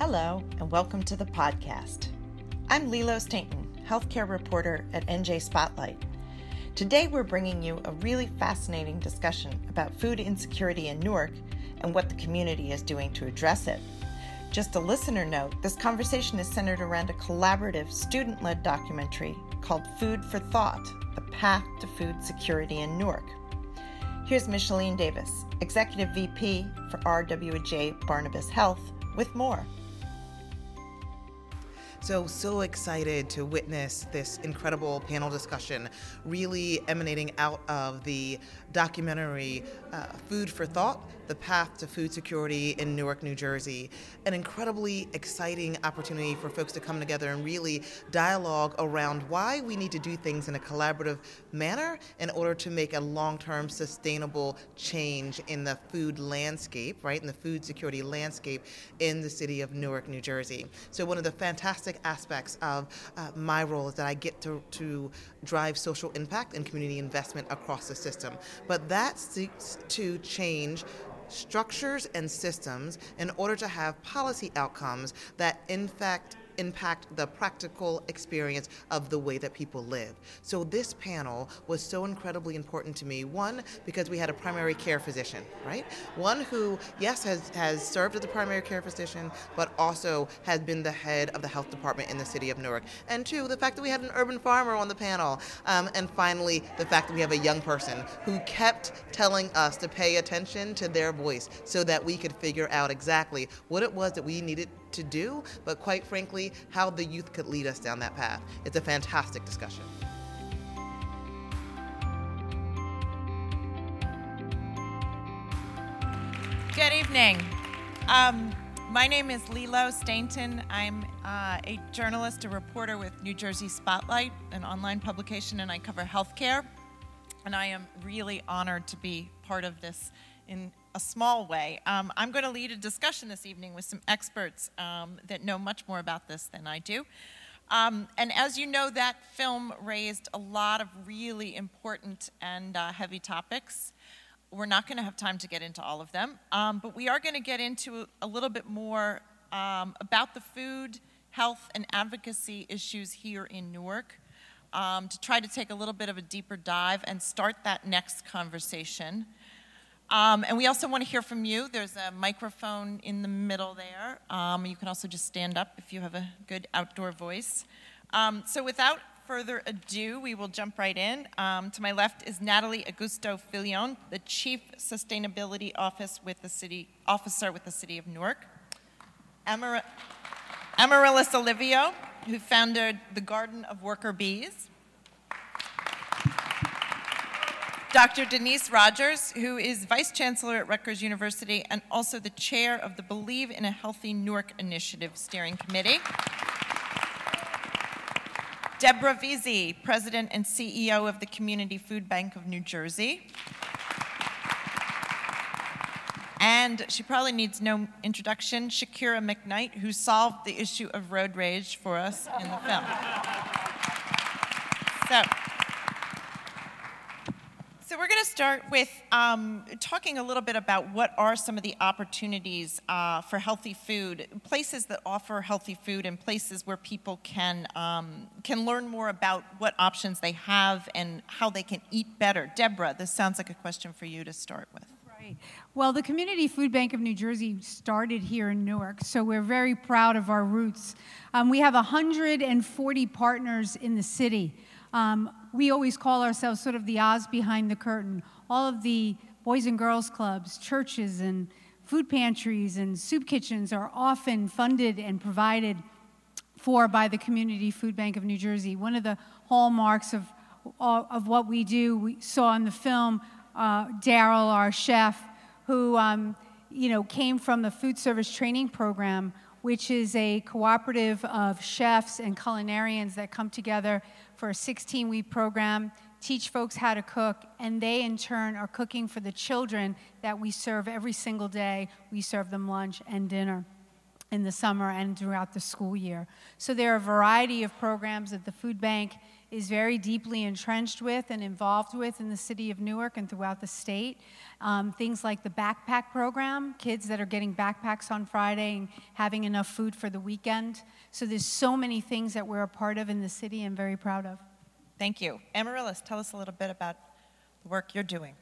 Hello, and welcome to the podcast. I'm Lilo Stainton, healthcare reporter at NJ Spotlight. Today, we're bringing you a really fascinating discussion about food insecurity in Newark and what the community is doing to address it. Just a listener note this conversation is centered around a collaborative student led documentary called Food for Thought The Path to Food Security in Newark. Here's Michellene Davis, Executive VP for RWJ Barnabas Health, with more. So, so excited to witness this incredible panel discussion, really emanating out of the documentary uh, Food for Thought The Path to Food Security in Newark, New Jersey. An incredibly exciting opportunity for folks to come together and really dialogue around why we need to do things in a collaborative manner in order to make a long term sustainable change in the food landscape, right, in the food security landscape in the city of Newark, New Jersey. So, one of the fantastic aspects of uh, my role is that I get to, to drive social impact and community investment across the system. But that seeks to change structures and systems in order to have policy outcomes that, in fact, impact the practical experience of the way that people live. So this panel was so incredibly important to me. One, because we had a primary care physician, right? One who, yes, has, has served as a primary care physician, but also has been the head of the health department in the city of Newark. And two, the fact that we had an urban farmer on the panel. Um, and finally, the fact that we have a young person who kept telling us to pay attention to their voice so that we could figure out exactly what it was that we needed to do, but quite frankly, how the youth could lead us down that path. It's a fantastic discussion. Good evening. Um, my name is Lilo Stainton. I'm uh, a journalist, a reporter with New Jersey Spotlight, an online publication, and I cover healthcare. And I am really honored to be part of this in a small way. Um, I'm going to lead a discussion this evening with some experts um, that know much more about this than I do. Um, and as you know, that film raised a lot of really important and uh, heavy topics. We're not going to have time to get into all of them, um, but we are going to get into a little bit more um, about the food, health, and advocacy issues here in Newark. Um, to try to take a little bit of a deeper dive and start that next conversation. Um, and we also want to hear from you. There's a microphone in the middle there. Um, you can also just stand up if you have a good outdoor voice. Um, so without further ado, we will jump right in. Um, to my left is Natalie Agosto Filion, the Chief Sustainability Office with the City, Officer with the City of Newark. Amar- Amaryllis Olivio, who founded the Garden of Worker Bees. Dr. Denise Rodgers, who is Vice Chancellor at Rutgers University and also the chair of the Believe in a Healthy Newark Initiative Steering Committee. Deborah Veazey, President and CEO of the Community Food Bank of New Jersey. And she probably needs no introduction, Shakira McKnight, who solved the issue of road rage for us in the film. So, so we're going to start with um, talking a little bit about what are some of the opportunities uh, for healthy food, places that offer healthy food, and places where people can um, can learn more about what options they have and how they can eat better. Deborah, this sounds like a question for you to start with. Right. Well, the Community Food Bank of New Jersey started here in Newark, so we're very proud of our roots. Um, we have 140 partners in the city. Um, we always call ourselves sort of the Oz behind the curtain. All of the Boys and Girls Clubs, churches, and food pantries and soup kitchens are often funded and provided for by the Community Food Bank of New Jersey. One of the hallmarks of, of what we do, we saw in the film uh, Daryl, our chef, who um, you know, came from the food service training program, which is a cooperative of chefs and culinarians that come together for a 16 week program, teach folks how to cook, and they in turn are cooking for the children that we serve every single day. We serve them lunch and dinner in the summer and throughout the school year. So there are a variety of programs at the food bank is very deeply entrenched with and involved with in the city of Newark and throughout the state. Um, things like the backpack program, kids that are getting backpacks on Friday and having enough food for the weekend. So there's so many things that we're a part of in the city and very proud of. Thank you. Amaryllis, tell us a little bit about the work you're doing.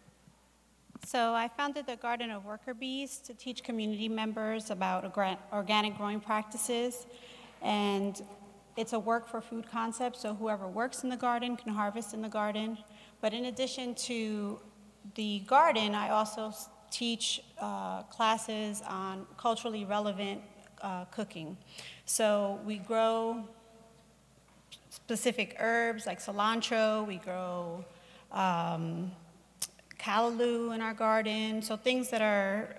So I founded the Garden of Worker Bees to teach community members about organic growing practices. And it's a work for food concept, so whoever works in the garden can harvest in the garden. But in addition to the garden, I also teach uh, classes on culturally relevant uh, cooking. So we grow specific herbs like cilantro, we grow um, callaloo in our garden, so things that are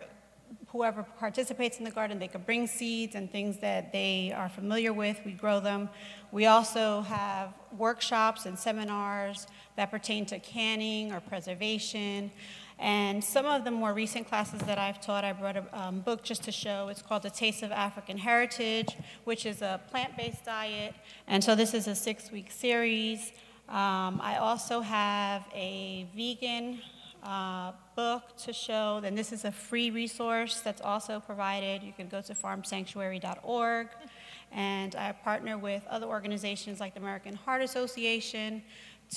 whoever participates in the garden, they can bring seeds and things that they are familiar with. We grow them. We also have workshops and seminars that pertain to canning or preservation. And some of the more recent classes that I've taught, I brought a um, book just to show. It's called The Taste of African Heritage, which is a plant based diet. And so this is a six week series. Um, I also have a vegan uh, book to show. Then this is a free resource that's also provided. You can go to farmsanctuary.org. And I partner with other organizations like the American Heart Association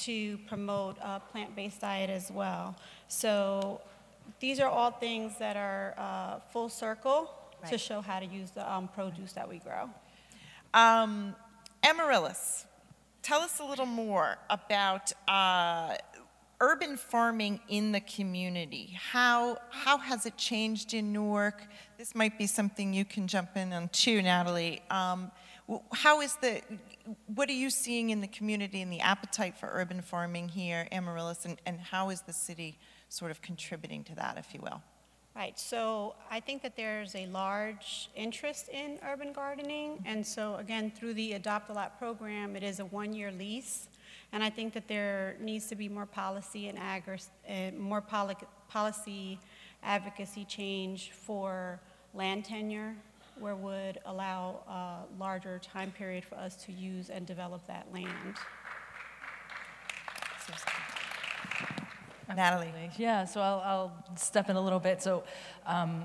to promote a plant based diet as well. So these are all things that are uh, full circle right. to show how to use the um, produce that we grow. Um, Amaryllis, tell us a little more about uh, urban farming in the community. How, how has it changed in Newark? This might be something you can jump in on too, Natalie. Um, how is the, what are you seeing in the community and the appetite for urban farming here, Amaryllis, and, and how is the city sort of contributing to that, if you will? Right, so I think that there's a large interest in urban gardening, and so again, through the Adopt a Lot program, it is a one year lease. And I think that there needs to be more policy and agri- uh, more poli- policy advocacy change for land tenure, where would allow a larger time period for us to use and develop that land. Natalie. Yeah, so I'll, I'll, step in a little bit. So um,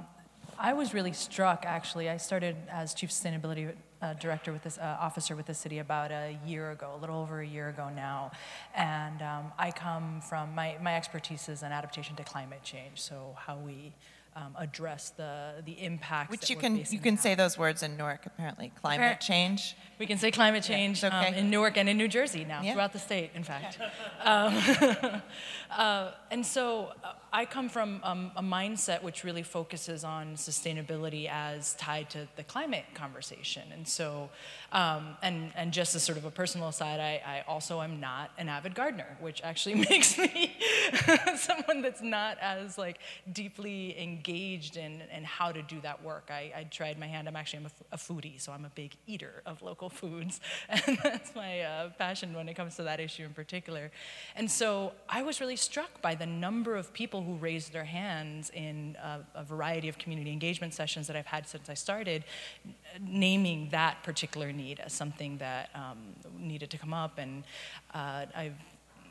I was really struck, actually. I started as chief sustainability uh, director with this uh, officer with the city about a year ago, a little over a year ago now, and um, I come from my my expertise is in adaptation to climate change. So how we um, address the the impacts. Which you can you can say those words in Newark apparently climate change. We can say climate change yeah, okay. um, in Newark and in New Jersey now, yeah. throughout the state, in fact. Um, uh, and so uh, I come from um, a mindset which really focuses on sustainability as tied to the climate conversation. And so, um, and, and just as sort of a personal aside, I, I also am not an avid gardener, which actually makes me someone that's not as like deeply engaged in, in how to do that work. I, I tried my hand, I'm actually I'm a, a foodie, so I'm a big eater of local foods. And that's my uh, passion when it comes to that issue in particular. And so I was really struck by the number of people who raised their hands in a, a variety of community engagement sessions that I've had since I started, naming that particular need as something that um, needed to come up. And uh, I've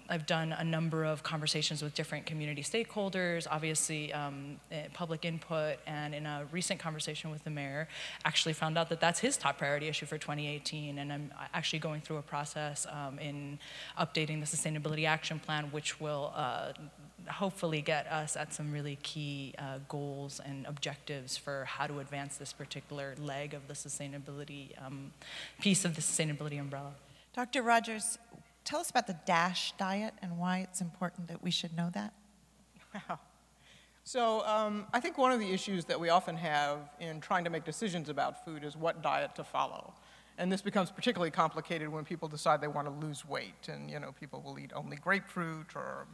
I've done a number of conversations with different community stakeholders, obviously um, eh, public input, and in a recent conversation with the mayor, actually found out that that's his top priority issue for 2018. And I'm actually going through a process um, in updating the Sustainability Action Plan, which will uh, hopefully get us at some really key uh, goals and objectives for how to advance this particular leg of the sustainability um, piece of the sustainability umbrella. Dr. Rodgers, tell us about the DASH diet and why it's important that we should know that. Wow. So, um, I think one of the issues that we often have in trying to make decisions about food is what diet to follow. And this becomes particularly complicated when people decide they want to lose weight. And, you know, people will eat only grapefruit or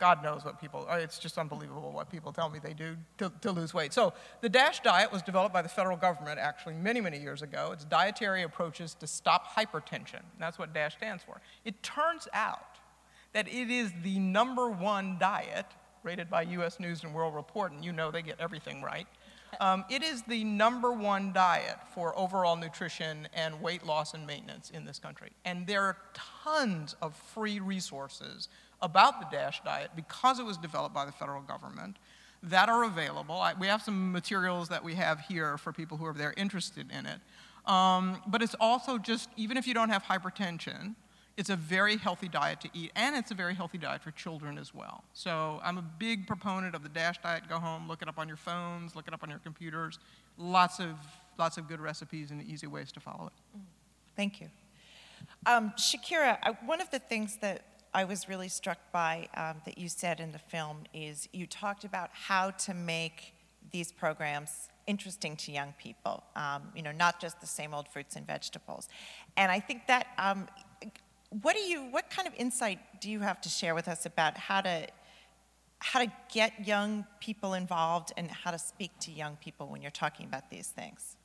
God knows what people, uh, it's just unbelievable what people tell me they do to, to, lose weight. So the DASH diet was developed by the federal government actually many, many years ago. It's dietary approaches to stop hypertension. That's what DASH stands for. It turns out that it is the number one diet rated by U.S. News and World Report, and you know they get everything right. Um, it is the number one diet for overall nutrition and weight loss and maintenance in this country. And there are tons of free resources about the DASH diet because it was developed by the federal government that are available. I, we have some materials that we have here for people who are there interested in it. Um, but it's also just, even if you don't have hypertension, it's a very healthy diet to eat, and it's a very healthy diet for children as well. So I'm a big proponent of the DASH diet. Go home, look it up on your phones, look it up on your computers. Lots of, lots of good recipes and easy ways to follow it. Thank you. Um, Shakira, I, one of the things that I was really struck by um, that you said in the film is you talked about how to make these programs interesting to young people. Um, you know, not just the same old fruits and vegetables. And I think that um, what do you what kind of insight do you have to share with us about how to how to get young people involved and how to speak to young people when you're talking about these things?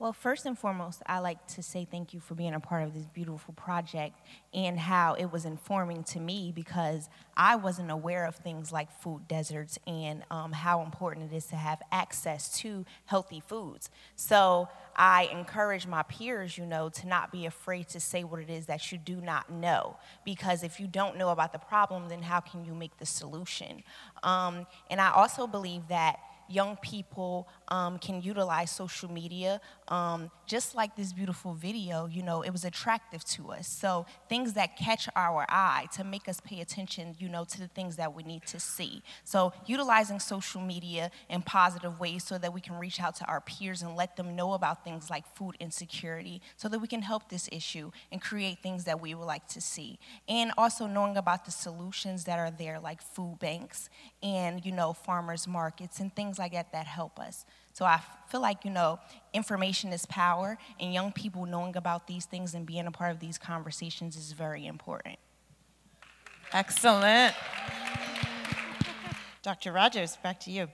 Well, first and foremost, I like to say thank you for being a part of this beautiful project and how it was informing to me because I wasn't aware of things like food deserts and um, how important it is to have access to healthy foods. So I encourage my peers, you know, to not be afraid to say what it is that you do not know because if you don't know about the problem, then how can you make the solution? Um, and I also believe that young people um, can utilize social media. Um, just like this beautiful video, you know, it was attractive to us. So things that catch our eye to make us pay attention, you know, to the things that we need to see. So utilizing social media in positive ways so that we can reach out to our peers and let them know about things like food insecurity so that we can help this issue and create things that we would like to see. And also knowing about the solutions that are there like food banks and, you know, farmers markets and things like that that help us. So I feel like, you know, information is power, and young people knowing about these things and being a part of these conversations is very important. Excellent. Dr. Rodgers, back to you.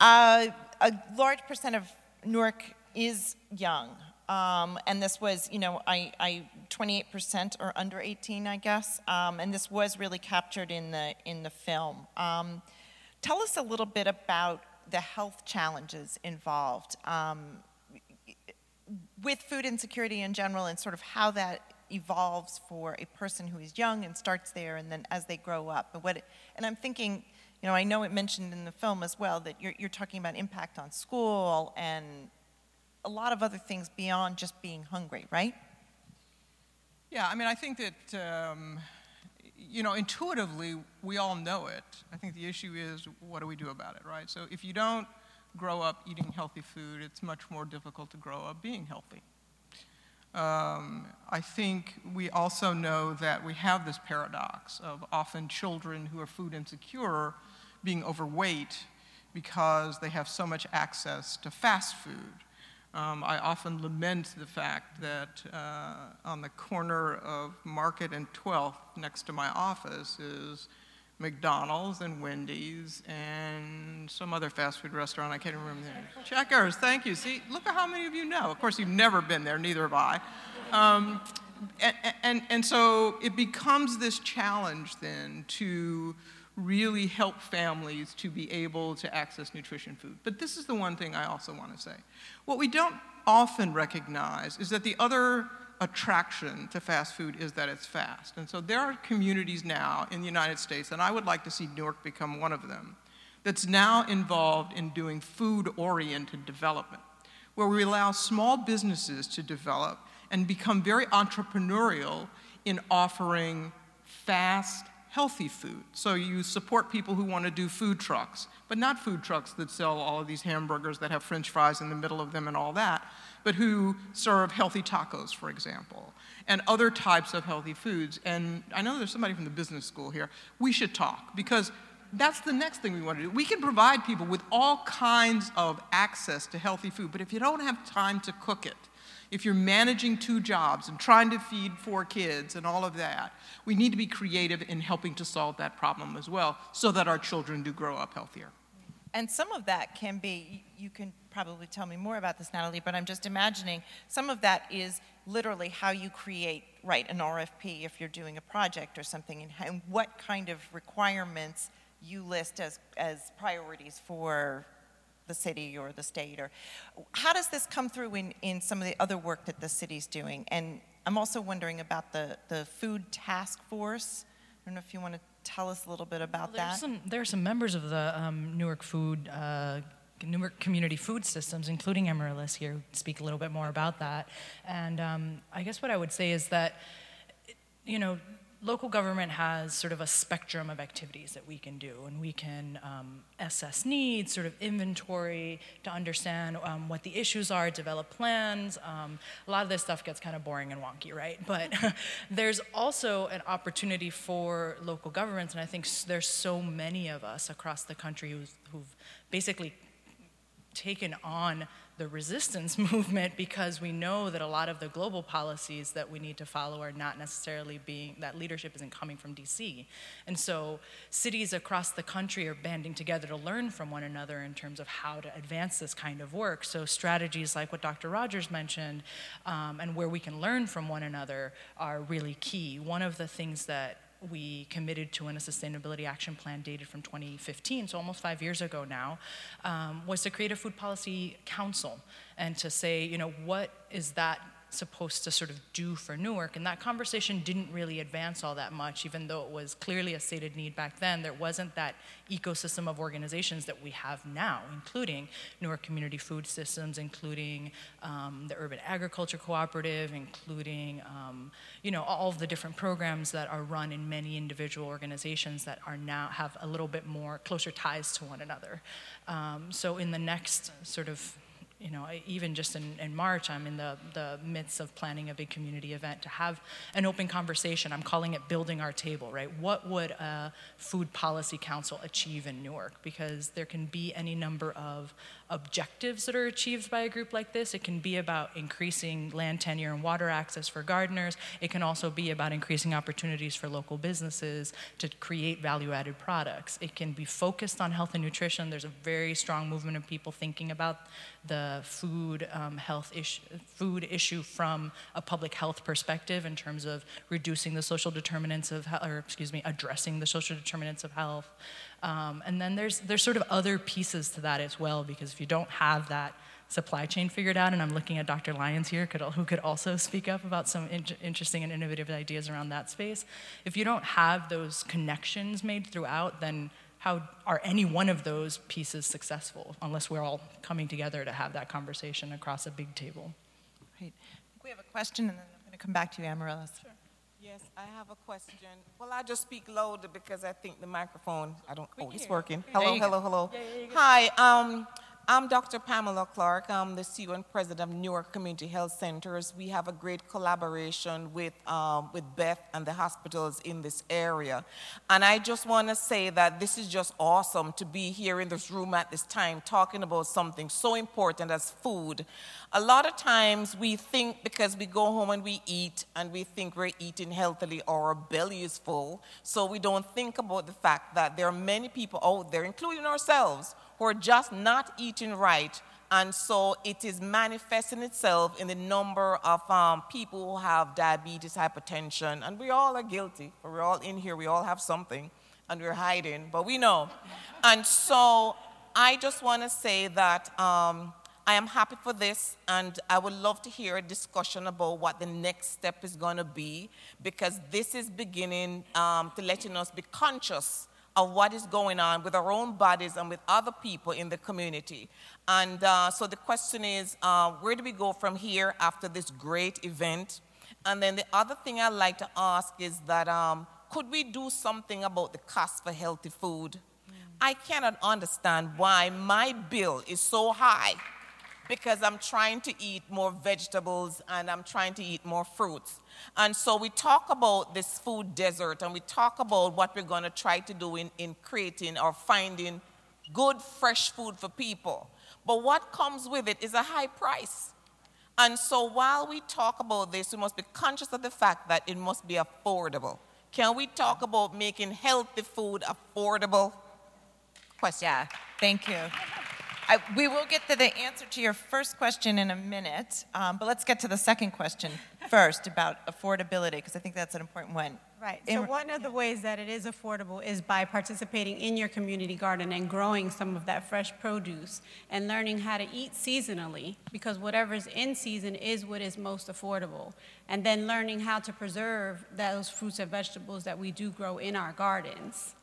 Uh, a large percent of Newark is young. Um, and this was, you know, I, I 28% or under 18, I guess. Um, and this was really captured in the in the film. Um, tell us a little bit about the health challenges involved um, with food insecurity in general and sort of how that evolves for a person who is young and starts there and then as they grow up. And, what it, and I'm thinking, you know, I know it mentioned in the film as well that you're, you're talking about impact on school and a lot of other things beyond just being hungry, right? Yeah, I mean, I think that um, you know, intuitively, we all know it. I think the issue is what do we do about it, right? So if you don't grow up eating healthy food, it's much more difficult to grow up being healthy. Um, I think we also know that we have this paradox of often children who are food insecure being overweight because they have so much access to fast food. Um, I often lament the fact that uh, on the corner of Market and 12th, next to my office, is McDonald's and Wendy's and some other fast food restaurant. I can't remember the name. Checkers, thank you. See, look at how many of you know. Of course, you've never been there, neither have I. Um, and, and, and so it becomes this challenge then to really help families to be able to access nutrition food. But this is the one thing I also want to say. What we don't often recognize is that the other attraction to fast food is that it's fast. And so there are communities now in the United States, and I would like to see Newark become one of them, that's now involved in doing food oriented development, where we allow small businesses to develop and become very entrepreneurial in offering fast, healthy food. So you support people who want to do food trucks, but not food trucks that sell all of these hamburgers that have french fries in the middle of them and all that, but who serve healthy tacos, for example, and other types of healthy foods. And I know there's somebody from the business school here. We should talk because that's the next thing we want to do. We can provide people with all kinds of access to healthy food, but if you don't have time to cook it, if you're managing two jobs and trying to feed four kids and all of that, we need to be creative in helping to solve that problem as well so that our children do grow up healthier. And some of that can be, you can probably tell me more about this, Natalie, but I'm just imagining some of that is literally how you create, right, an RFP if you're doing a project or something, and, and what kind of requirements you list as, as priorities for the city or the state? Or how does this come through in, in some of the other work that the city's doing? And I'm also wondering about the, the food task force. I don't know if you want to tell us a little bit about well, that. Some, there are some members of the um, Newark Food uh, Newark Community Food Systems, including Amaryllis here, speak a little bit more about that. And um, I guess what I would say is that, you know, local government has sort of a spectrum of activities that we can do, and we can um, assess needs, sort of inventory to understand um, what the issues are, develop plans. Um, a lot of this stuff gets kind of boring and wonky, right? But there's also an opportunity for local governments, and I think there's so many of us across the country who've, who've basically taken on the resistance movement because we know that a lot of the global policies that we need to follow are not necessarily being, that leadership isn't coming from DC. And so cities across the country are banding together to learn from one another in terms of how to advance this kind of work. So strategies like what Dr. Rodgers mentioned um, and where we can learn from one another are really key. One of the things that we committed to in a sustainability action plan dated from 2015, so almost five years ago now, um, was to create a food policy council. And to say, you know, what is that supposed to sort of do for Newark. And that conversation didn't really advance all that much, even though it was clearly a stated need back then. There wasn't that ecosystem of organizations that we have now, including Newark Community Food Systems, including um, the Urban Agriculture Cooperative, including um, you know all of the different programs that are run in many individual organizations that are now have a little bit more closer ties to one another. Um, so in the next sort of you know, even just in, in March, I'm in the, the midst of planning a big community event to have an open conversation. I'm calling it Building Our Table, right? What would a food policy council achieve in Newark? Because there can be any number of objectives that are achieved by a group like this. It can be about increasing land tenure and water access for gardeners. It can also be about increasing opportunities for local businesses to create value added products. It can be focused on health and nutrition. There's a very strong movement of people thinking about the food um, health issue, food issue from a public health perspective in terms of reducing the social determinants of, health, or excuse me, addressing the social determinants of health. Um, and then there's, there's sort of other pieces to that as well, because if you don't have that supply chain figured out, and I'm looking at Dr. Lyons here, could, who could also speak up about some in- interesting and innovative ideas around that space. If you don't have those connections made throughout, then how are any one of those pieces successful unless we're all coming together to have that conversation across a big table? Great. I think We have a question, and then I'm going to come back to you, Amaryllis. Sure. Yes, I have a question. Well, I just speak louder because I think the microphone, I don't, oh, it's working. Hello, hello, hello. Hi, um, I'm Dr. Pamela Clark. I'm the CEO and president of Newark Community Health Centers. We have a great collaboration with, um, with Beth and the hospitals in this area. And I just want to say that this is just awesome to be here in this room at this time talking about something so important as food. A lot of times we think because we go home and we eat and we think we're eating healthily or our belly is full, so we don't think about the fact that there are many people out there, including ourselves, who are just not eating right. And so it is manifesting itself in the number of um, people who have diabetes, hypertension, and we all are guilty. We're all in here, we all have something, and we're hiding, but we know. And so I just want to say that um, I am happy for this, and I would love to hear a discussion about what the next step is going to be, because this is beginning um, to letting us be conscious of what is going on with our own bodies and with other people in the community. And uh, so the question is uh, where do we go from here after this great event? And then the other thing I'd like to ask is that um, could we do something about the cost for healthy food? I cannot understand why my bill is so high because I'm trying to eat more vegetables and I'm trying to eat more fruits. And so we talk about this food desert and we talk about what we're going to try to do in, in creating or finding good, fresh food for people. But what comes with it is a high price. And so while we talk about this, we must be conscious of the fact that it must be affordable. Can we talk about making healthy food affordable? Question. Yeah, thank you. I, we will get to the answer to your first question in a minute, um, but let's get to the second question first about affordability, because I think that's an important one. Right. So one of the ways that it is affordable is by participating in your community garden and growing some of that fresh produce and learning how to eat seasonally because whatever's in season is what is most affordable. And then learning how to preserve those fruits and vegetables that we do grow in our gardens.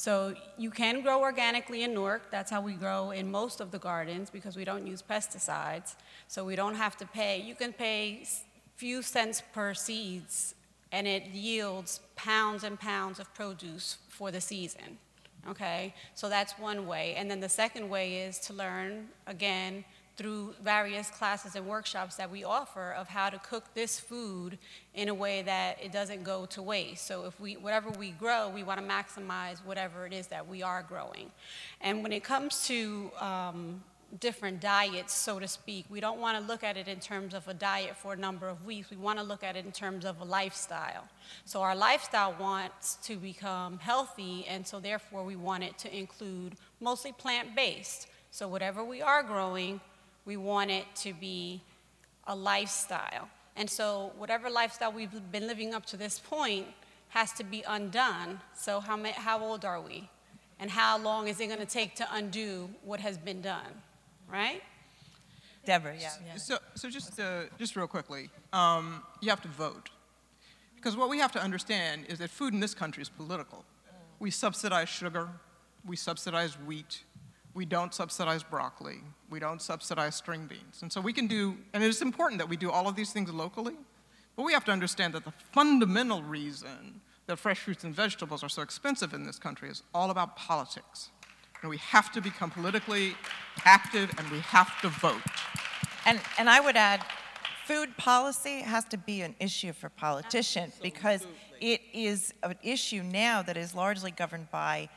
So you can grow organically in Newark. That's how we grow in most of the gardens because we don't use pesticides. So we don't have to pay. You can pay few cents per seeds and it yields pounds and pounds of produce for the season. Okay, so that's one way. And then the second way is to learn, again, through various classes and workshops that we offer of how to cook this food in a way that it doesn't go to waste. So if we whatever we grow, we want to maximize whatever it is that we are growing. And when it comes to um, different diets, so to speak. We don't want to look at it in terms of a diet for a number of weeks. We want to look at it in terms of a lifestyle. So our lifestyle wants to become healthy, and so therefore we want it to include mostly plant based. So whatever we are growing, we want it to be a lifestyle. And so whatever lifestyle we've been living up to this point has to be undone. So how, how old are we? And how long is it going to take to undo what has been done? right? Deborah, yeah. So, so just, uh, just real quickly, um, you have to vote. Because what we have to understand is that food in this country is political. We subsidize sugar, we subsidize wheat, we don't subsidize broccoli, we don't subsidize string beans. And so we can do, and it is important that we do all of these things locally, but we have to understand that the fundamental reason that fresh fruits and vegetables are so expensive in this country is all about politics. And we have to become politically active and we have to vote. And, and I would add, food policy has to be an issue for politicians Absolutely. because it is an issue now that is largely governed by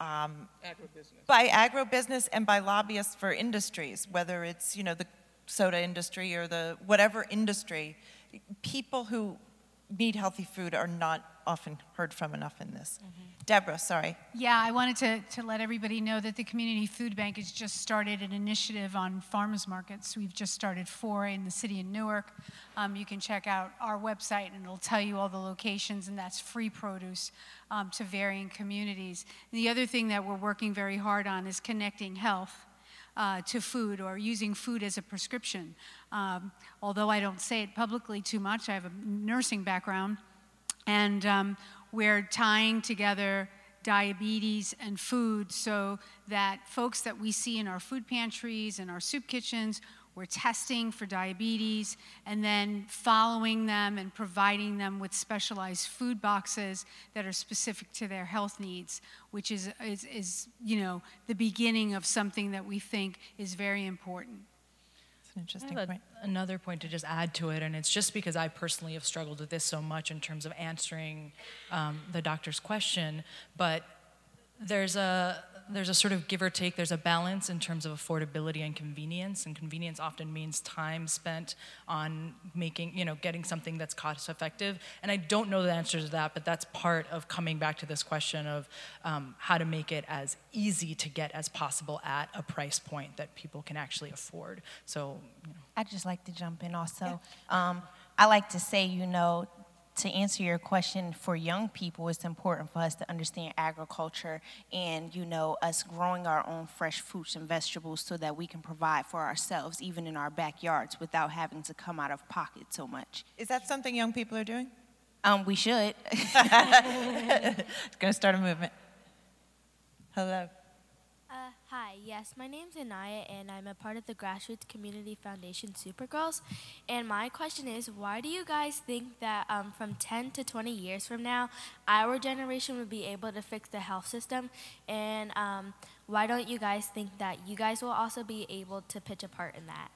um, agribusiness. by agribusiness and by lobbyists for industries, whether it's you know the soda industry or the whatever industry. People who need healthy food are not often heard from enough in this. Mm-hmm. Deborah, sorry. Yeah, I wanted to, to let everybody know that the Community Food Bank has just started an initiative on farmers markets. We've just started four in the city of Newark. Um, you can check out our website and it'll tell you all the locations, and that's free produce um, to varying communities. And the other thing that we're working very hard on is connecting health. Uh, to food or using food as a prescription. Um, although I don't say it publicly too much, I have a nursing background. And um, we're tying together diabetes and food so that folks that we see in our food pantries and our soup kitchens, we're testing for diabetes and then following them and providing them with specialized food boxes that are specific to their health needs, which is, is, is you know, the beginning of something that we think is very important an interesting a, point. Another point to just add to it, and it's just because I personally have struggled with this so much in terms of answering um, the doctor's question, but there's a there's a sort of give or take, there's a balance in terms of affordability and convenience. And convenience often means time spent on making, you know, getting something that's cost effective. And I don't know the answer to that, but that's part of coming back to this question of um, how to make it as easy to get as possible at a price point that people can actually afford. So, you know. I'd just like to jump in also. Yeah. Um, I like to say, you know, to answer your question for young people it's important for us to understand agriculture and you know us growing our own fresh fruits and vegetables so that we can provide for ourselves even in our backyards without having to come out of pocket so much. Is that something young people are doing? Um, we should. It's going to start a movement. Hello Hi, yes, my name's Anaya, and I'm a part of the Grassroots Community Foundation Supergirls. And my question is why do you guys think that um, from 10 to 20 years from now, our generation will be able to fix the health system? And um, why don't you guys think that you guys will also be able to pitch a part in that?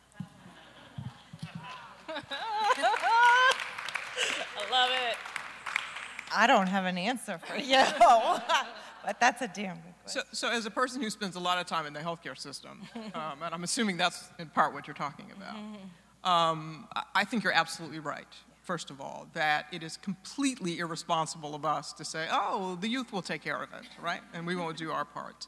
I love it. I don't have an answer for you, but that's a damn good so, so as a person who spends a lot of time in the healthcare system, um, and I'm assuming that's in part what you're talking about, um, I think you're absolutely right. First of all, that it is completely irresponsible of us to say, "Oh, the youth will take care of it," right? And we won't do our part.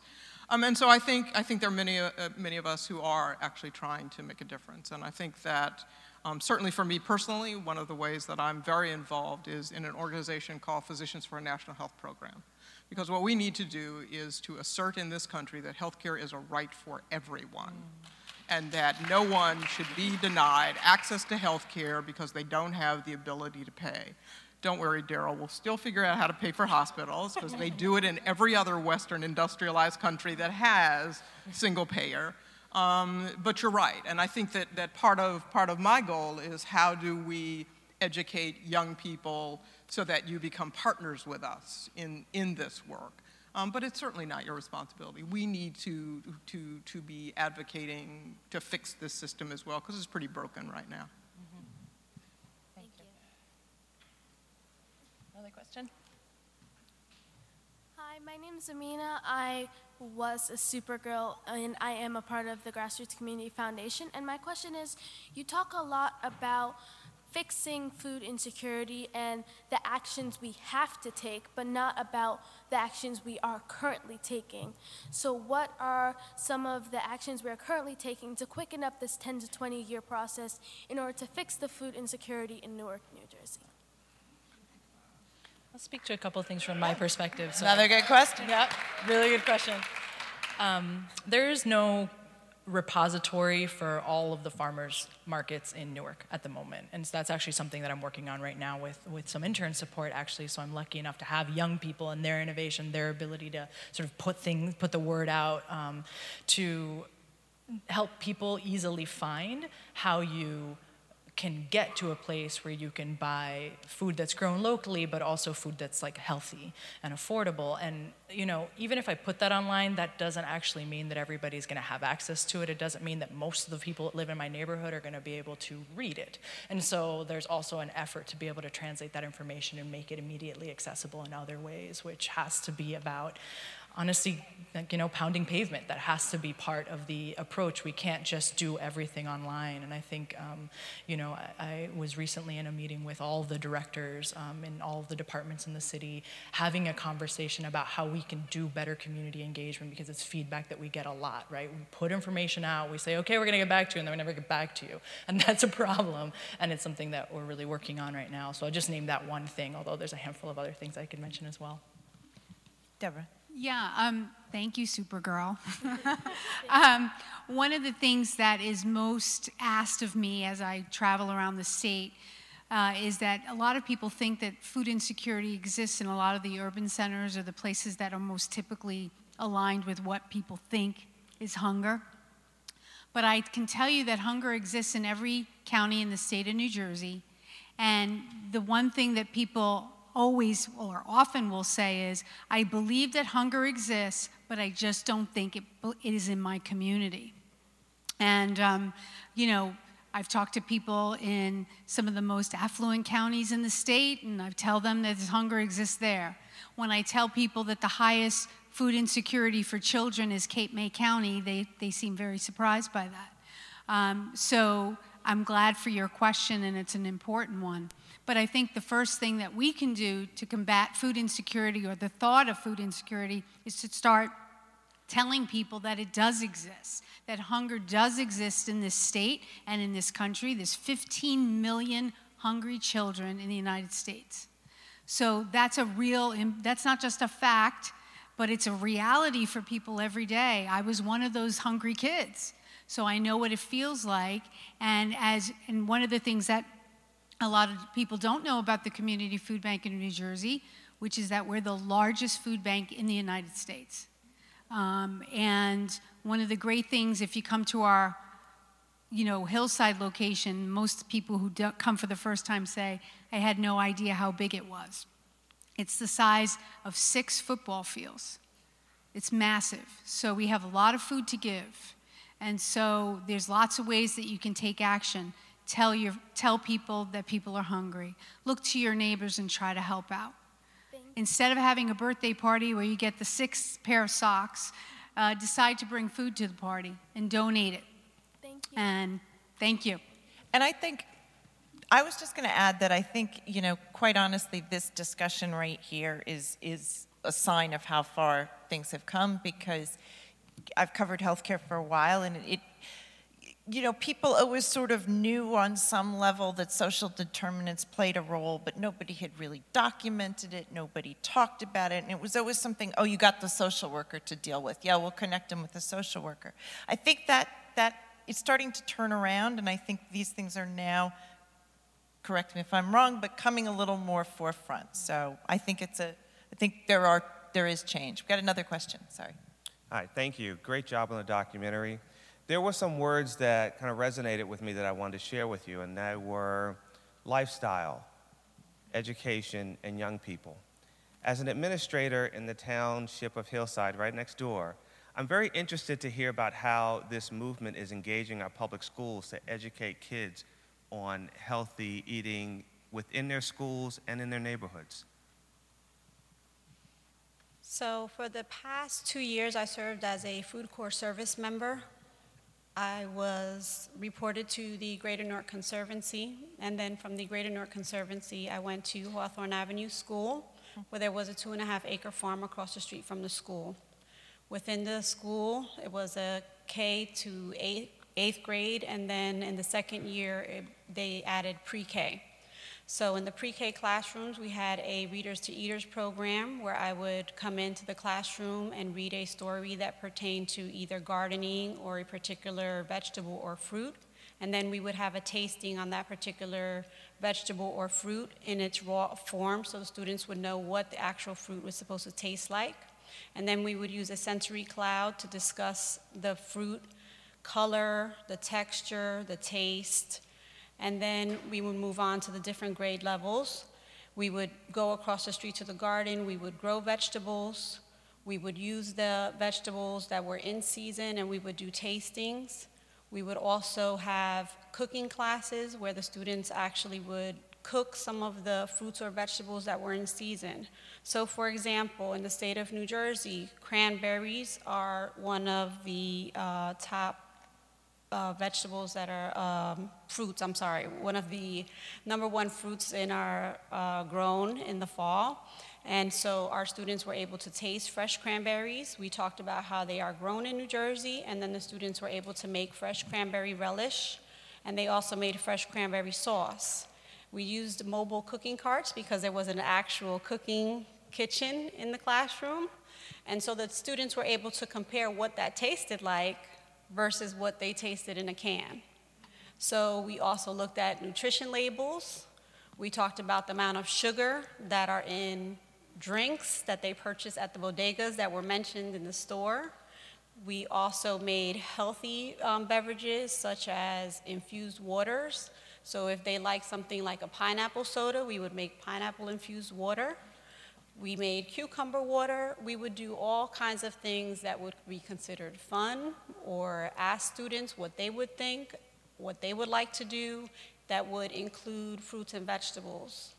Um, and so I think, I think there are many, uh, many of us who are actually trying to make a difference. And I think that um, certainly for me personally, one of the ways that I'm very involved is in an organization called Physicians for a National Health Program. Because what we need to do is to assert in this country that healthcare is a right for everyone. And that no one should be denied access to health care because they don't have the ability to pay. Don't worry, Daryl, we'll still figure out how to pay for hospitals because they do it in every other Western industrialized country that has single payer. Um, but you're right, and I think that, that part, of, part of my goal is how do we educate young people so that you become partners with us in, in this work. Um, but it's certainly not your responsibility. We need to, to, to be advocating to fix this system as well because it's pretty broken right now. Thank you. Another question? Hi, my name is Amina. I was a Supergirl and I am a part of the Grassroots Community Foundation. And my question is you talk a lot about fixing food insecurity and the actions we have to take, but not about the actions we are currently taking. So, what are some of the actions we are currently taking to quicken up this 10 to 20 year process in order to fix the food insecurity in Newark, New Jersey? I'll speak to a couple of things from my perspective. So. Another good question. Yep, really good question. Um, there is no repository for all of the farmers markets in Newark at the moment. And so that's actually something that I'm working on right now with, with some intern support actually. So I'm lucky enough to have young people and their innovation, their ability to sort of put things, put the word out um, to help people easily find how you can get to a place where you can buy food that's grown locally, but also food that's like healthy and affordable. And you know, even if I put that online, that doesn't actually mean that everybody's going to have access to it. It doesn't mean that most of the people that live in my neighborhood are going to be able to read it. And so there's also an effort to be able to translate that information and make it immediately accessible in other ways, which has to be about honestly, like, you know, pounding pavement. That has to be part of the approach. We can't just do everything online. And I think, um, you know, I, I, was recently in a meeting with all the directors um, in all the departments in the city, having a conversation about how we can do better community engagement because it's feedback that we get a lot, right? We put information out, we say, okay, we're gonna get back to you, and then we never get back to you. And that's a problem. And it's something that we're really working on right now. So I'll just name that one thing, although there's a handful of other things I could mention as well. Deborah. Yeah, um, thank you, Supergirl. um, one of the things that is most asked of me as I travel around the state uh, is that a lot of people think that food insecurity exists in a lot of the urban centers or the places that are most typically aligned with what people think is hunger. But I can tell you that hunger exists in every county in the state of New Jersey. And the one thing that people always or often will say is, I believe that hunger exists, but I just don't think it, it is in my community. And, um, you know, I've talked to people in some of the most affluent counties in the state, and I tell them that hunger exists there. When I tell people that the highest food insecurity for children is Cape May County, they, they seem very surprised by that. Um, so I'm glad for your question, and it's an important one. But I think the first thing that we can do to combat food insecurity or the thought of food insecurity is to start telling people that it does exist, that hunger does exist in this state and in this country. There's 15 million hungry children in the United States. So that's a real, that's not just a fact, but it's a reality for people every day. I was one of those hungry kids. So I know what it feels like. And as and one of the things that a lot of people don't know about the Community Food Bank in New Jersey, which is that we're the largest food bank in the United States. Um, and one of the great things, if you come to our you know, hillside location, most people who come for the first time say, I had no idea how big it was. It's the size of six football fields. It's massive. So we have a lot of food to give. And so there's lots of ways that you can take action. Tell, your, tell people that people are hungry. Look to your neighbors and try to help out. Instead of having a birthday party where you get the six pair of socks, uh, decide to bring food to the party and donate it. Thank you. And thank you. And I think, I was just going to add that I think, you know, quite honestly, this discussion right here is, is a sign of how far things have come because I've covered healthcare for a while, and it, you know, people always sort of knew on some level that social determinants played a role, but nobody had really documented it, nobody talked about it, and it was always something, oh, you got the social worker to deal with. Yeah, we'll connect them with the social worker. I think that that it's starting to turn around, and I think these things are now, correct me if I'm wrong, but coming a little more forefront. So I think it's a, I think there are, there is change. We've got another question, sorry. Hi, thank you. Great job on the documentary there were some words that kind of resonated with me that I wanted to share with you, and that were lifestyle, education, and young people. As an administrator in the township of Hillside, right next door, I'm very interested to hear about how this movement is engaging our public schools to educate kids on healthy eating within their schools and in their neighborhoods. So, for the past two years, I served as a food corps service member I was reported to the Greater Newark Conservancy, and then from the Greater Newark Conservancy, I went to Hawthorne Avenue School, where there was a two and a half acre farm across the street from the school. Within the school, it was a K to eighth, eighth grade, and then in the second year, it, they added pre K. So in the pre-K classrooms, we had a Readers to Eaters program where I would come into the classroom and read a story that pertained to either gardening or a particular vegetable or fruit. And then we would have a tasting on that particular vegetable or fruit in its raw form so the students would know what the actual fruit was supposed to taste like. And then we would use a sensory cloud to discuss the fruit color, the texture, the taste, and then we would move on to the different grade levels. We would go across the street to the garden, we would grow vegetables, we would use the vegetables that were in season, and we would do tastings. We would also have cooking classes where the students actually would cook some of the fruits or vegetables that were in season. So, for example, in the state of New Jersey, cranberries are one of the uh, top uh, vegetables that are um, fruits, I'm sorry, one of the number one fruits in our uh, grown in the fall. And so our students were able to taste fresh cranberries. We talked about how they are grown in New Jersey, and then the students were able to make fresh cranberry relish, and they also made fresh cranberry sauce. We used mobile cooking carts because there was an actual cooking kitchen in the classroom. And so the students were able to compare what that tasted like versus what they tasted in a can. So we also looked at nutrition labels. We talked about the amount of sugar that are in drinks that they purchase at the bodegas that were mentioned in the store. We also made healthy um, beverages such as infused waters. So if they like something like a pineapple soda, we would make pineapple infused water. We made cucumber water. We would do all kinds of things that would be considered fun or ask students what they would think, what they would like to do that would include fruits and vegetables.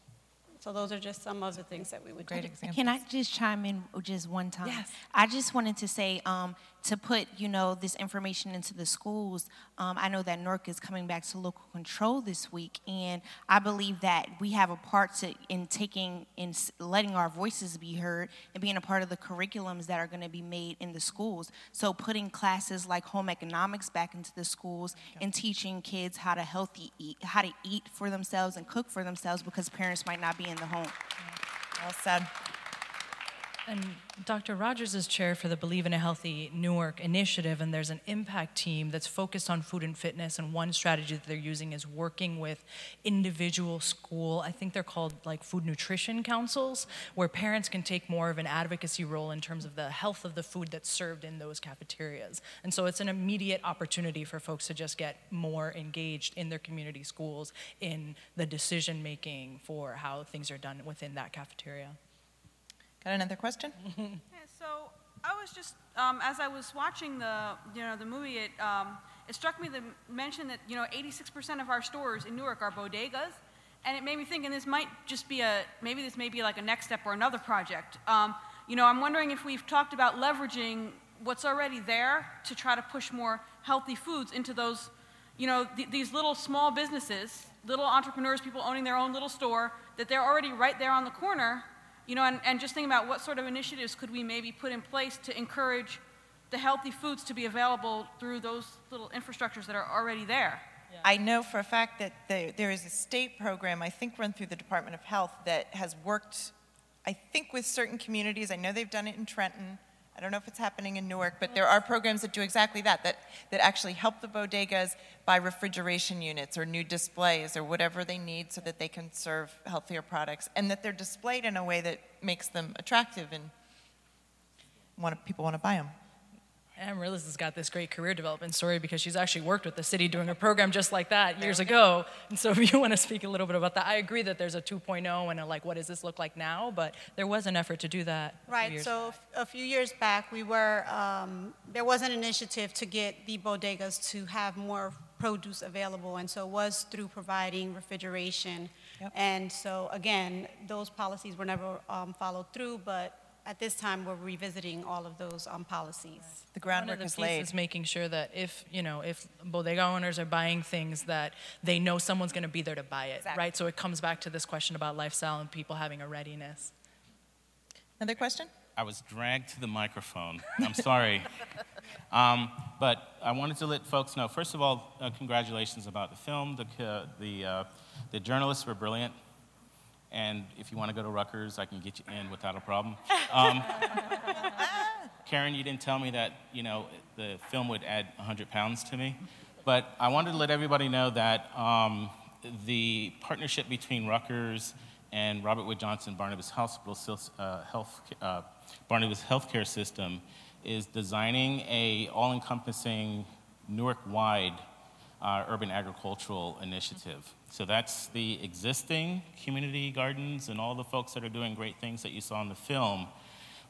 So those are just some of the things that we would Great do. Examples. Can I just chime in just one time? Yes. I just wanted to say um, to put you know this information into the schools. Um, I know that Newark is coming back to local control this week, and I believe that we have a part to in taking in letting our voices be heard and being a part of the curriculums that are going to be made in the schools. So putting classes like home economics back into the schools and teaching kids how to healthy eat, how to eat for themselves and cook for themselves because parents might not be in the home. Well said. And Dr. Rodgers is chair for the Believe in a Healthy Newark initiative, and there's an impact team that's focused on food and fitness. And one strategy that they're using is working with individual school, I think they're called like food nutrition councils, where parents can take more of an advocacy role in terms of the health of the food that's served in those cafeterias. And so it's an immediate opportunity for folks to just get more engaged in their community schools in the decision making for how things are done within that cafeteria. Got another question? yeah, so I was just um, as I was watching the you know the movie, it um, it struck me the mention that you know 86% of our stores in Newark are bodegas, and it made me think, and this might just be a maybe this may be like a next step or another project. Um, you know, I'm wondering if we've talked about leveraging what's already there to try to push more healthy foods into those, you know, th- these little small businesses, little entrepreneurs, people owning their own little store, that they're already right there on the corner you know, and, and just think about what sort of initiatives could we maybe put in place to encourage the healthy foods to be available through those little infrastructures that are already there. Yeah. I know for a fact that the, there is a state program, I think run through the Department of Health, that has worked, I think, with certain communities. I know they've done it in Trenton. I don't know if it's happening in Newark, but there are programs that do exactly that, that, that actually help the bodegas buy refrigeration units or new displays or whatever they need so that they can serve healthier products and that they're displayed in a way that makes them attractive and want, people want to buy them. Amaryllis has got this great career development story because she's actually worked with the city doing a program just like that years ago. And so if you want to speak a little bit about that, I agree that there's a 2.0 and a like, what does this look like now? But there was an effort to do that. Right, so back. a few years back, we were, um, there was an initiative to get the bodegas to have more produce available. And so it was through providing refrigeration. Yep. And so again, those policies were never um, followed through, but at this time, we're revisiting all of those um, policies. The groundwork is laid. Is making sure that if you know if bodega owners are buying things that they know someone's going to be there to buy it, exactly. right? So it comes back to this question about lifestyle and people having a readiness. Another question? I was dragged to the microphone. I'm sorry. um, but I wanted to let folks know, first of all, uh, congratulations about the film. The, uh, the, uh, the journalists were brilliant. And if you want to go to Rutgers, I can get you in without a problem. Um, Karen, you didn't tell me that, you know, the film would add 100 pounds to me. But I wanted to let everybody know that um, the partnership between Rutgers and Robert Wood Johnson Barnabas Hospital uh, Health, uh, Barnabas Healthcare System is designing a all-encompassing Newark-wide uh, urban agricultural initiative. So that's the existing community gardens and all the folks that are doing great things that you saw in the film,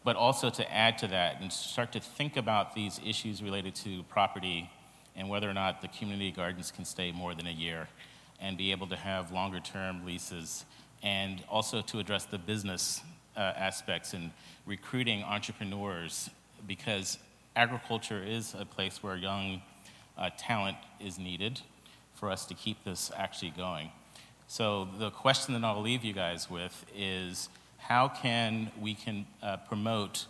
but also to add to that and start to think about these issues related to property and whether or not the community gardens can stay more than a year and be able to have longer term leases and also to address the business uh, aspects and recruiting entrepreneurs because agriculture is a place where young uh, talent is needed for us to keep this actually going. So the question that I'll leave you guys with is how can we can uh, promote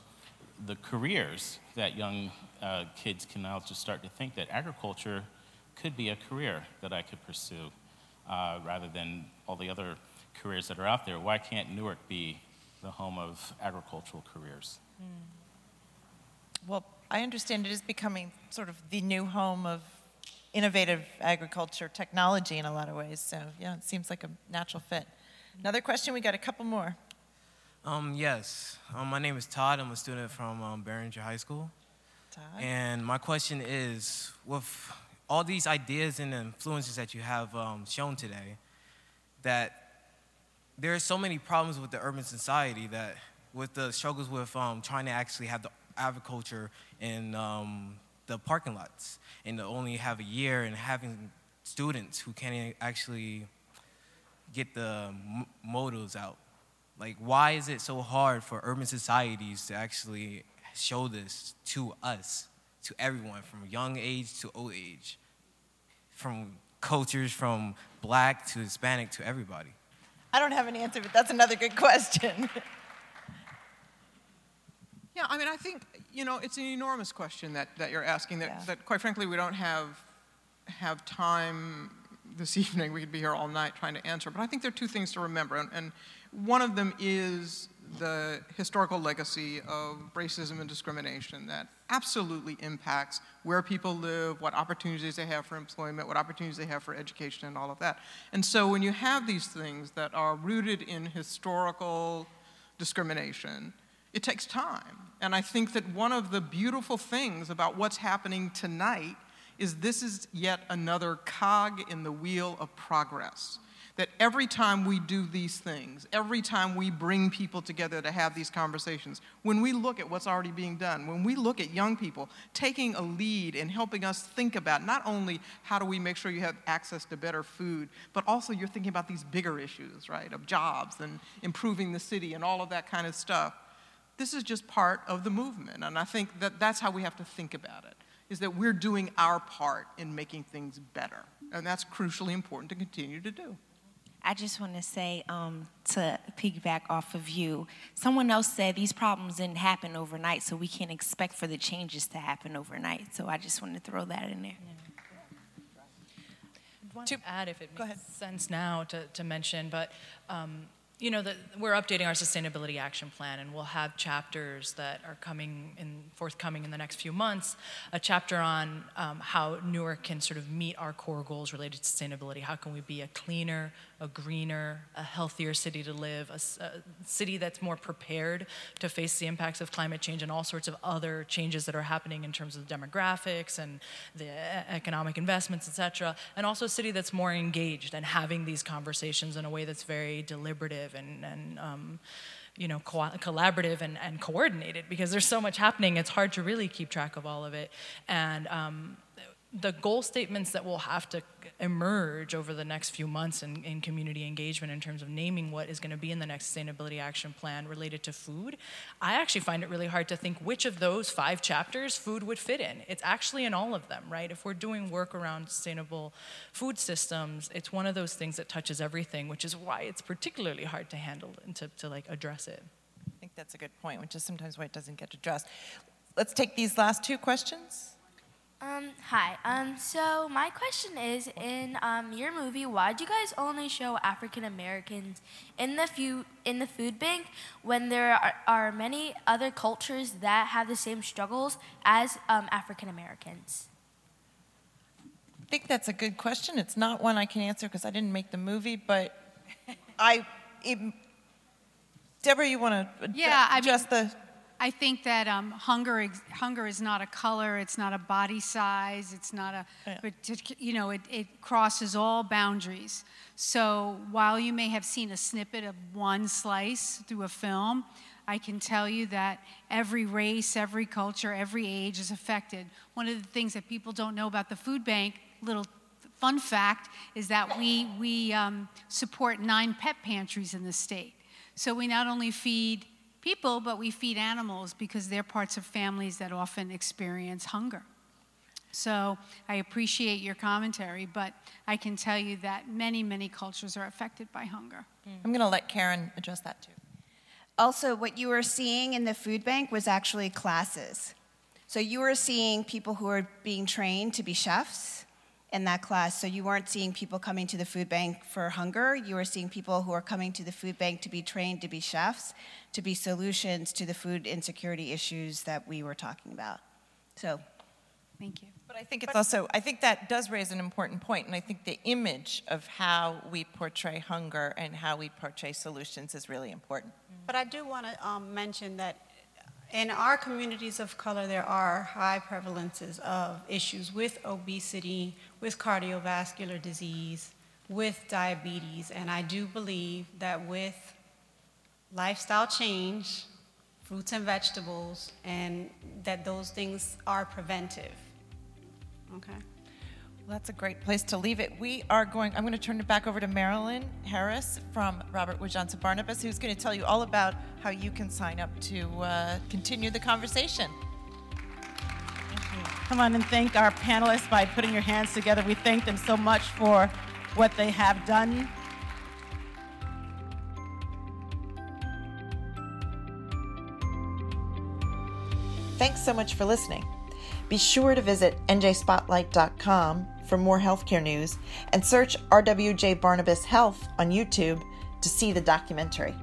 the careers that young uh, kids can now just start to think that agriculture could be a career that I could pursue uh, rather than all the other careers that are out there. Why can't Newark be the home of agricultural careers? Mm. Well, I understand it is becoming sort of the new home of innovative agriculture technology in a lot of ways. So yeah, it seems like a natural fit. Another question, we got a couple more. Um, yes, um, my name is Todd. I'm a student from um, Barringer High School. Todd. And my question is, with all these ideas and influences that you have um, shown today, that there are so many problems with the urban society that with the struggles with um, trying to actually have the agriculture in um, the parking lots and to only have a year and having students who can't actually get the motives out. Like, why is it so hard for urban societies to actually show this to us, to everyone, from young age to old age, from cultures from black to Hispanic to everybody? I don't have an answer, but that's another good question. Yeah, I mean, I think, you know, it's an enormous question that, that you're asking that, yeah. that, quite frankly, we don't have, have time this evening. We could be here all night trying to answer. But I think there are two things to remember. And, and one of them is the historical legacy of racism and discrimination that absolutely impacts where people live, what opportunities they have for employment, what opportunities they have for education, and all of that. And so when you have these things that are rooted in historical discrimination, it takes time. And I think that one of the beautiful things about what's happening tonight is this is yet another cog in the wheel of progress. That every time we do these things, every time we bring people together to have these conversations, when we look at what's already being done, when we look at young people taking a lead and helping us think about not only how do we make sure you have access to better food, but also you're thinking about these bigger issues, right, of jobs and improving the city and all of that kind of stuff this is just part of the movement. And I think that that's how we have to think about it, is that we're doing our part in making things better. And that's crucially important to continue to do. I just want to say um, to piggyback off of you, someone else said these problems didn't happen overnight, so we can't expect for the changes to happen overnight. So I just want to throw that in there. Yeah. To add, if it makes sense now to, to mention, but um, you know, the, we're updating our sustainability action plan, and we'll have chapters that are coming in forthcoming in the next few months. A chapter on um, how Newark can sort of meet our core goals related to sustainability. How can we be a cleaner, a greener, a healthier city to live, a, a, city that's more prepared to face the impacts of climate change and all sorts of other changes that are happening in terms of demographics and the economic investments, et cetera, and also a city that's more engaged and having these conversations in a way that's very deliberative and, and um, you know, co- collaborative and, and coordinated because there's so much happening. It's hard to really keep track of all of it. And um, the goal statements that will have to emerge over the next few months in, in community engagement in terms of naming what is going to be in the next sustainability action plan related to food, I actually find it really hard to think which of those five chapters food would fit in. It's actually in all of them, right? If we're doing work around sustainable food systems, it's one of those things that touches everything, which is why it's particularly hard to handle and to, to like address it. I think that's a good point, which is sometimes why it doesn't get addressed. Let's take these last two questions. Um, hi. Um, so my question is, in um, your movie, why do you guys only show African Americans in the few in the food bank when there are, are many other cultures that have the same struggles as um, African Americans? I think that's a good question. It's not one I can answer because I didn't make the movie, but I. It, Deborah, you want to yeah, adjust I mean, the I think that um, hunger, hunger is not a color, it's not a body size, it's not a, yeah. but you know, it, it crosses all boundaries. So while you may have seen a snippet of one slice through a film, I can tell you that every race, every culture, every age is affected. One of the things that people don't know about the food bank, little fun fact, is that we, we um, support nine pet pantries in the state. So we not only feed people, but we feed animals because they're parts of families that often experience hunger. So I appreciate your commentary, but I can tell you that many, many cultures are affected by hunger. Mm. I'm going to let Karen address that too. Also, what you were seeing in the food bank was actually classes. So you were seeing people who are being trained to be chefs in that class. So you weren't seeing people coming to the food bank for hunger. You were seeing people who are coming to the food bank to be trained to be chefs to be solutions to the food insecurity issues that we were talking about. So, thank you. But I think it's also, I think that does raise an important point, and I think the image of how we portray hunger and how we portray solutions is really important. But I do want to um, mention that in our communities of color, there are high prevalences of issues with obesity, with cardiovascular disease, with diabetes, and I do believe that with lifestyle change, fruits and vegetables, and that those things are preventive. Okay? Well, that's a great place to leave it. We are going, I'm going to turn it back over to Marilyn Harris from Robert Wood Johnson Barnabas, who's going to tell you all about how you can sign up to uh, continue the conversation. Come on and thank our panelists by putting your hands together. We thank them so much for what they have done Thanks so much for listening. Be sure to visit njspotlight.com for more healthcare news and search RWJ Barnabas Health on YouTube to see the documentary.